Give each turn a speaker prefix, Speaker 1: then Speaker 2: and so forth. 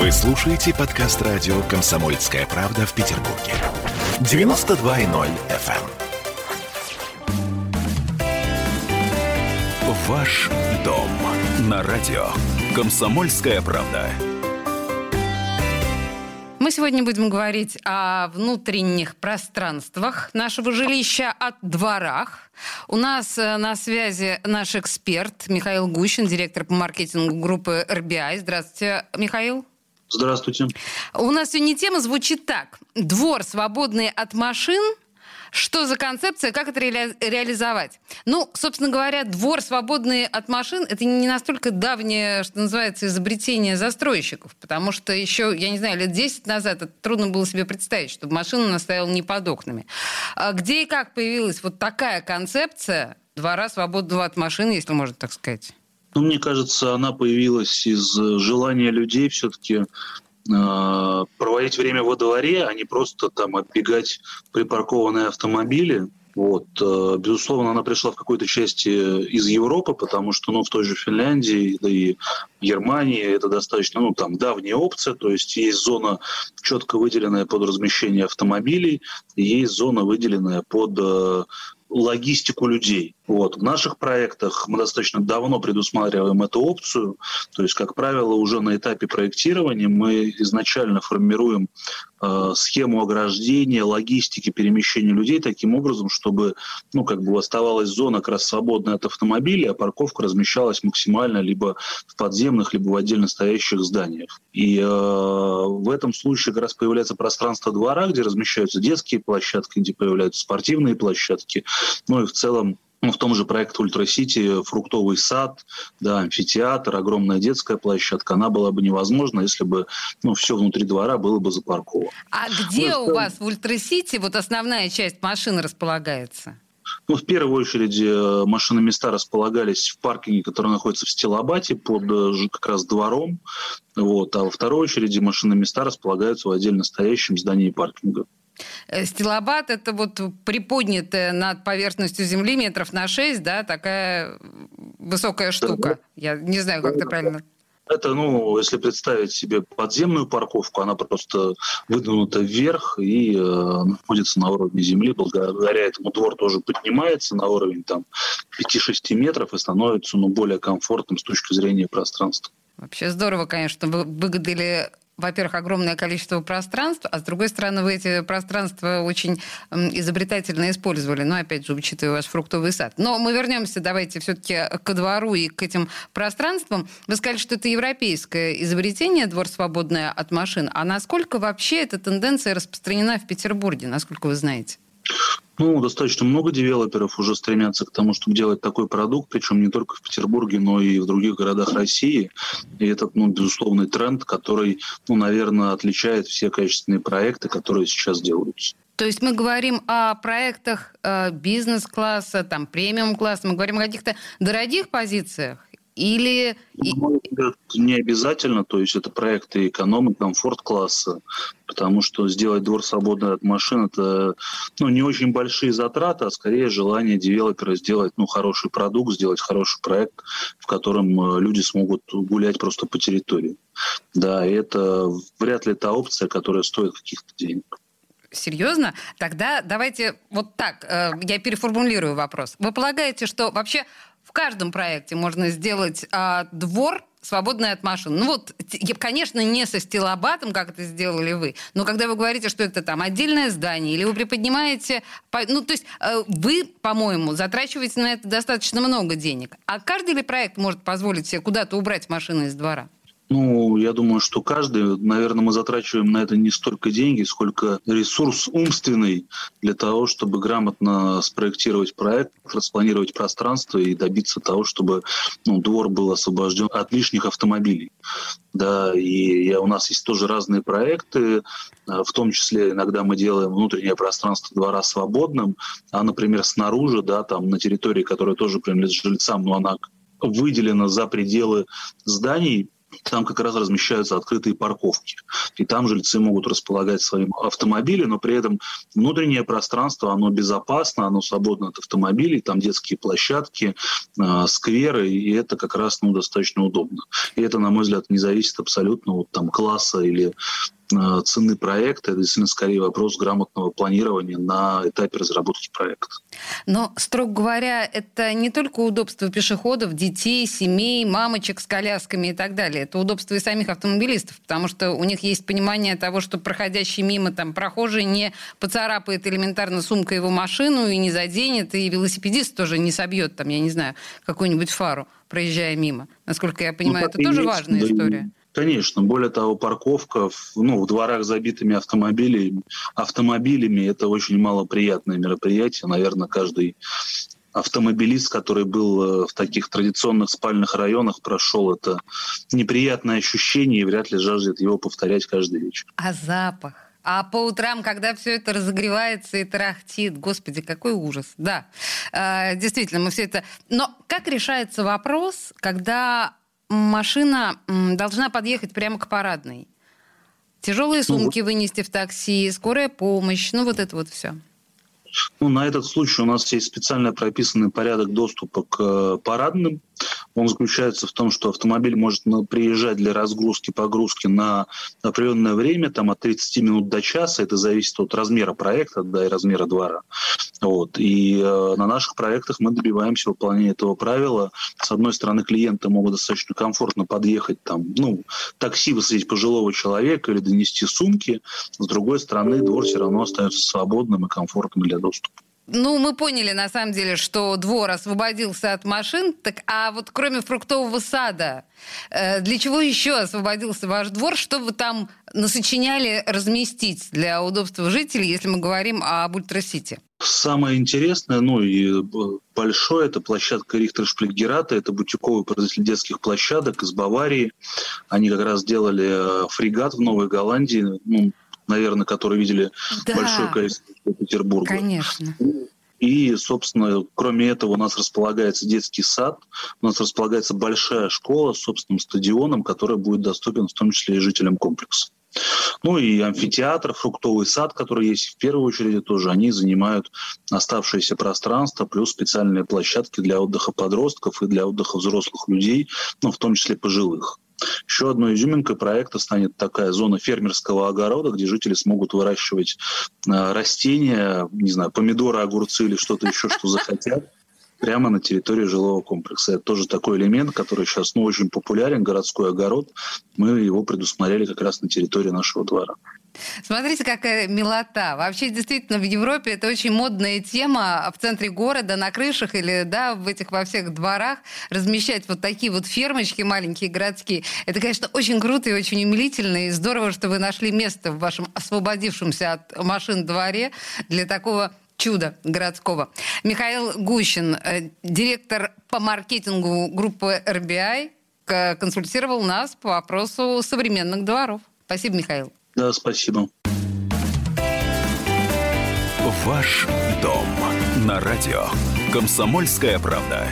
Speaker 1: Вы слушаете подкаст радио «Комсомольская правда» в Петербурге. 92.0 FM. эм. Ваш дом на радио «Комсомольская правда».
Speaker 2: Мы сегодня будем говорить о внутренних пространствах нашего жилища, о дворах. У нас э, на связи наш эксперт Михаил Гущин, директор по маркетингу группы RBI. Здравствуйте, Михаил.
Speaker 3: Здравствуйте.
Speaker 2: У нас сегодня тема звучит так. Двор, свободный от машин – что за концепция, как это ре- реализовать? Ну, собственно говоря, двор, свободный от машин, это не настолько давнее, что называется, изобретение застройщиков, потому что еще, я не знаю, лет 10 назад это трудно было себе представить, чтобы машина у нас стояла не под окнами. А где и как появилась вот такая концепция двора, свободного от машин, если можно так сказать?
Speaker 3: Ну, мне кажется, она появилась из желания людей все-таки Э, проводить время во дворе, а не просто там оббегать припаркованные автомобили. Вот. Э, безусловно, она пришла в какой-то части из Европы, потому что ну, в той же Финляндии, да и Германии это достаточно ну, там, давняя опция, то есть есть зона, четко выделенная под размещение автомобилей, есть зона, выделенная под э, логистику людей. Вот. В наших проектах мы достаточно давно предусматриваем эту опцию. То есть, как правило, уже на этапе проектирования мы изначально формируем э, схему ограждения, логистики перемещения людей таким образом, чтобы ну, как бы оставалась зона как раз свободная от автомобилей, а парковка размещалась максимально либо в подземных, либо в отдельно стоящих зданиях. И э, в этом случае как раз появляется пространство двора, где размещаются детские площадки, где появляются спортивные площадки, ну и в целом ну, в том же проекте Ультра-Сити фруктовый сад, да, амфитеатр, огромная детская площадка, она была бы невозможна, если бы ну, все внутри двора было бы запарковано.
Speaker 2: А где ну, у вас в Ультра-Сити вот основная часть машин располагается?
Speaker 3: Ну, в первую очередь э, машино-места располагались в паркинге, который находится в стилобате под э, как раз двором. Вот, а во второй очереди машино-места располагаются в отдельно стоящем здании паркинга.
Speaker 2: Э, стилобат – это вот приподнятая над поверхностью земли метров на 6, да, такая высокая штука. Я не знаю, как это правильно.
Speaker 3: Это, ну, если представить себе подземную парковку, она просто выдвинута вверх и э, находится на уровне земли. Благодаря этому двор тоже поднимается на уровень там 5-6 метров и становится ну, более комфортным с точки зрения пространства.
Speaker 2: Вообще здорово, конечно, вы выгодили во-первых, огромное количество пространств, а с другой стороны, вы эти пространства очень изобретательно использовали. Ну, опять же, учитывая ваш фруктовый сад. Но мы вернемся, давайте, все-таки ко двору и к этим пространствам. Вы сказали, что это европейское изобретение, двор свободное от машин. А насколько вообще эта тенденция распространена в Петербурге, насколько вы знаете?
Speaker 3: Ну, достаточно много девелоперов уже стремятся к тому, чтобы делать такой продукт, причем не только в Петербурге, но и в других городах России. И это, ну, безусловный тренд, который, ну, наверное, отличает все качественные проекты, которые сейчас делаются.
Speaker 2: То есть мы говорим о проектах э, бизнес-класса, там, премиум-класса, мы говорим о каких-то дорогих позициях или...
Speaker 3: Не обязательно, то есть это проекты эконом и комфорт-класса, потому что сделать двор свободный от машин – это ну, не очень большие затраты, а скорее желание девелопера сделать ну, хороший продукт, сделать хороший проект, в котором э, люди смогут гулять просто по территории. Да, и это вряд ли та опция, которая стоит каких-то денег.
Speaker 2: Серьезно? Тогда давайте вот так, э, я переформулирую вопрос. Вы полагаете, что вообще в каждом проекте можно сделать а, двор свободный от машин. Ну вот, конечно, не со стилобатом, как это сделали вы, но когда вы говорите, что это там отдельное здание, или вы приподнимаете... Ну, то есть э, вы, по-моему, затрачиваете на это достаточно много денег. А каждый ли проект может позволить себе куда-то убрать машины из двора?
Speaker 3: Ну, я думаю, что каждый, наверное, мы затрачиваем на это не столько деньги, сколько ресурс умственный для того, чтобы грамотно спроектировать проект, распланировать пространство и добиться того, чтобы ну, двор был освобожден от лишних автомобилей. Да, и я, у нас есть тоже разные проекты, а, в том числе иногда мы делаем внутреннее пространство двора свободным, а, например, снаружи, да, там на территории, которая тоже принадлежит жильцам, но она выделена за пределы зданий, там как раз размещаются открытые парковки. И там жильцы могут располагать свои автомобили, но при этом внутреннее пространство, оно безопасно, оно свободно от автомобилей, там детские площадки, э, скверы, и это как раз ну, достаточно удобно. И это, на мой взгляд, не зависит абсолютно от там, класса или цены проекта, это действительно скорее вопрос грамотного планирования на этапе разработки проекта.
Speaker 2: Но, строго говоря, это не только удобство пешеходов, детей, семей, мамочек с колясками и так далее. Это удобство и самих автомобилистов, потому что у них есть понимание того, что проходящий мимо там прохожий не поцарапает элементарно сумкой его машину и не заденет, и велосипедист тоже не собьет там, я не знаю, какую-нибудь фару, проезжая мимо. Насколько я понимаю, ну, это тоже важная история.
Speaker 3: Конечно, более того, парковка в, ну, в дворах забитыми автомобилями, автомобилями это очень малоприятное мероприятие. Наверное, каждый автомобилист, который был э, в таких традиционных спальных районах, прошел это неприятное ощущение и вряд ли жаждет его повторять каждый вечер.
Speaker 2: А запах? А по утрам, когда все это разогревается и тарахтит, господи, какой ужас. Да, э, действительно, мы все это... Но как решается вопрос, когда машина должна подъехать прямо к парадной. Тяжелые ну, сумки ну, вынести в такси, скорая помощь, ну вот это вот все.
Speaker 3: Ну, на этот случай у нас есть специально прописанный порядок доступа к э, парадным. Он заключается в том, что автомобиль может приезжать для разгрузки, погрузки на определенное время, там от 30 минут до часа. Это зависит от размера проекта да, и размера двора. Вот. И э, на наших проектах мы добиваемся выполнения этого правила. С одной стороны, клиенты могут достаточно комфортно подъехать, там, ну, такси высадить пожилого человека или донести сумки. С другой стороны, двор все равно остается свободным и комфортным для доступа.
Speaker 2: Ну, мы поняли, на самом деле, что двор освободился от машин. Так, а вот кроме фруктового сада, э, для чего еще освободился ваш двор? Что вы там насочиняли разместить для удобства жителей, если мы говорим об Ультрасити?
Speaker 3: Самое интересное, ну и большое, это площадка Richter Spielgeräte, это бутиковый производитель детских площадок из Баварии. Они как раз делали э, фрегат в Новой Голландии, ну, наверное, которые видели да. большое количество Петербурга.
Speaker 2: Конечно.
Speaker 3: И, собственно, кроме этого у нас располагается детский сад, у нас располагается большая школа с собственным стадионом, который будет доступен в том числе и жителям комплекса. Ну и амфитеатр, фруктовый сад, который есть в первую очередь тоже, они занимают оставшееся пространство, плюс специальные площадки для отдыха подростков и для отдыха взрослых людей, ну, в том числе пожилых. Еще одной изюминкой проекта станет такая зона фермерского огорода, где жители смогут выращивать э, растения, не знаю, помидоры, огурцы или что-то еще, что захотят прямо на территории жилого комплекса. Это тоже такой элемент, который сейчас ну, очень популярен, городской огород. Мы его предусмотрели как раз на территории нашего двора.
Speaker 2: Смотрите, какая милота. Вообще, действительно, в Европе это очень модная тема в центре города, на крышах или да, в этих во всех дворах размещать вот такие вот фермочки маленькие, городские. Это, конечно, очень круто и очень умилительно. И здорово, что вы нашли место в вашем освободившемся от машин дворе для такого чуда городского. Михаил Гущин, э, директор по маркетингу группы RBI, консультировал нас по вопросу современных дворов. Спасибо, Михаил.
Speaker 3: Да, спасибо.
Speaker 1: Ваш дом на радио. Комсомольская правда.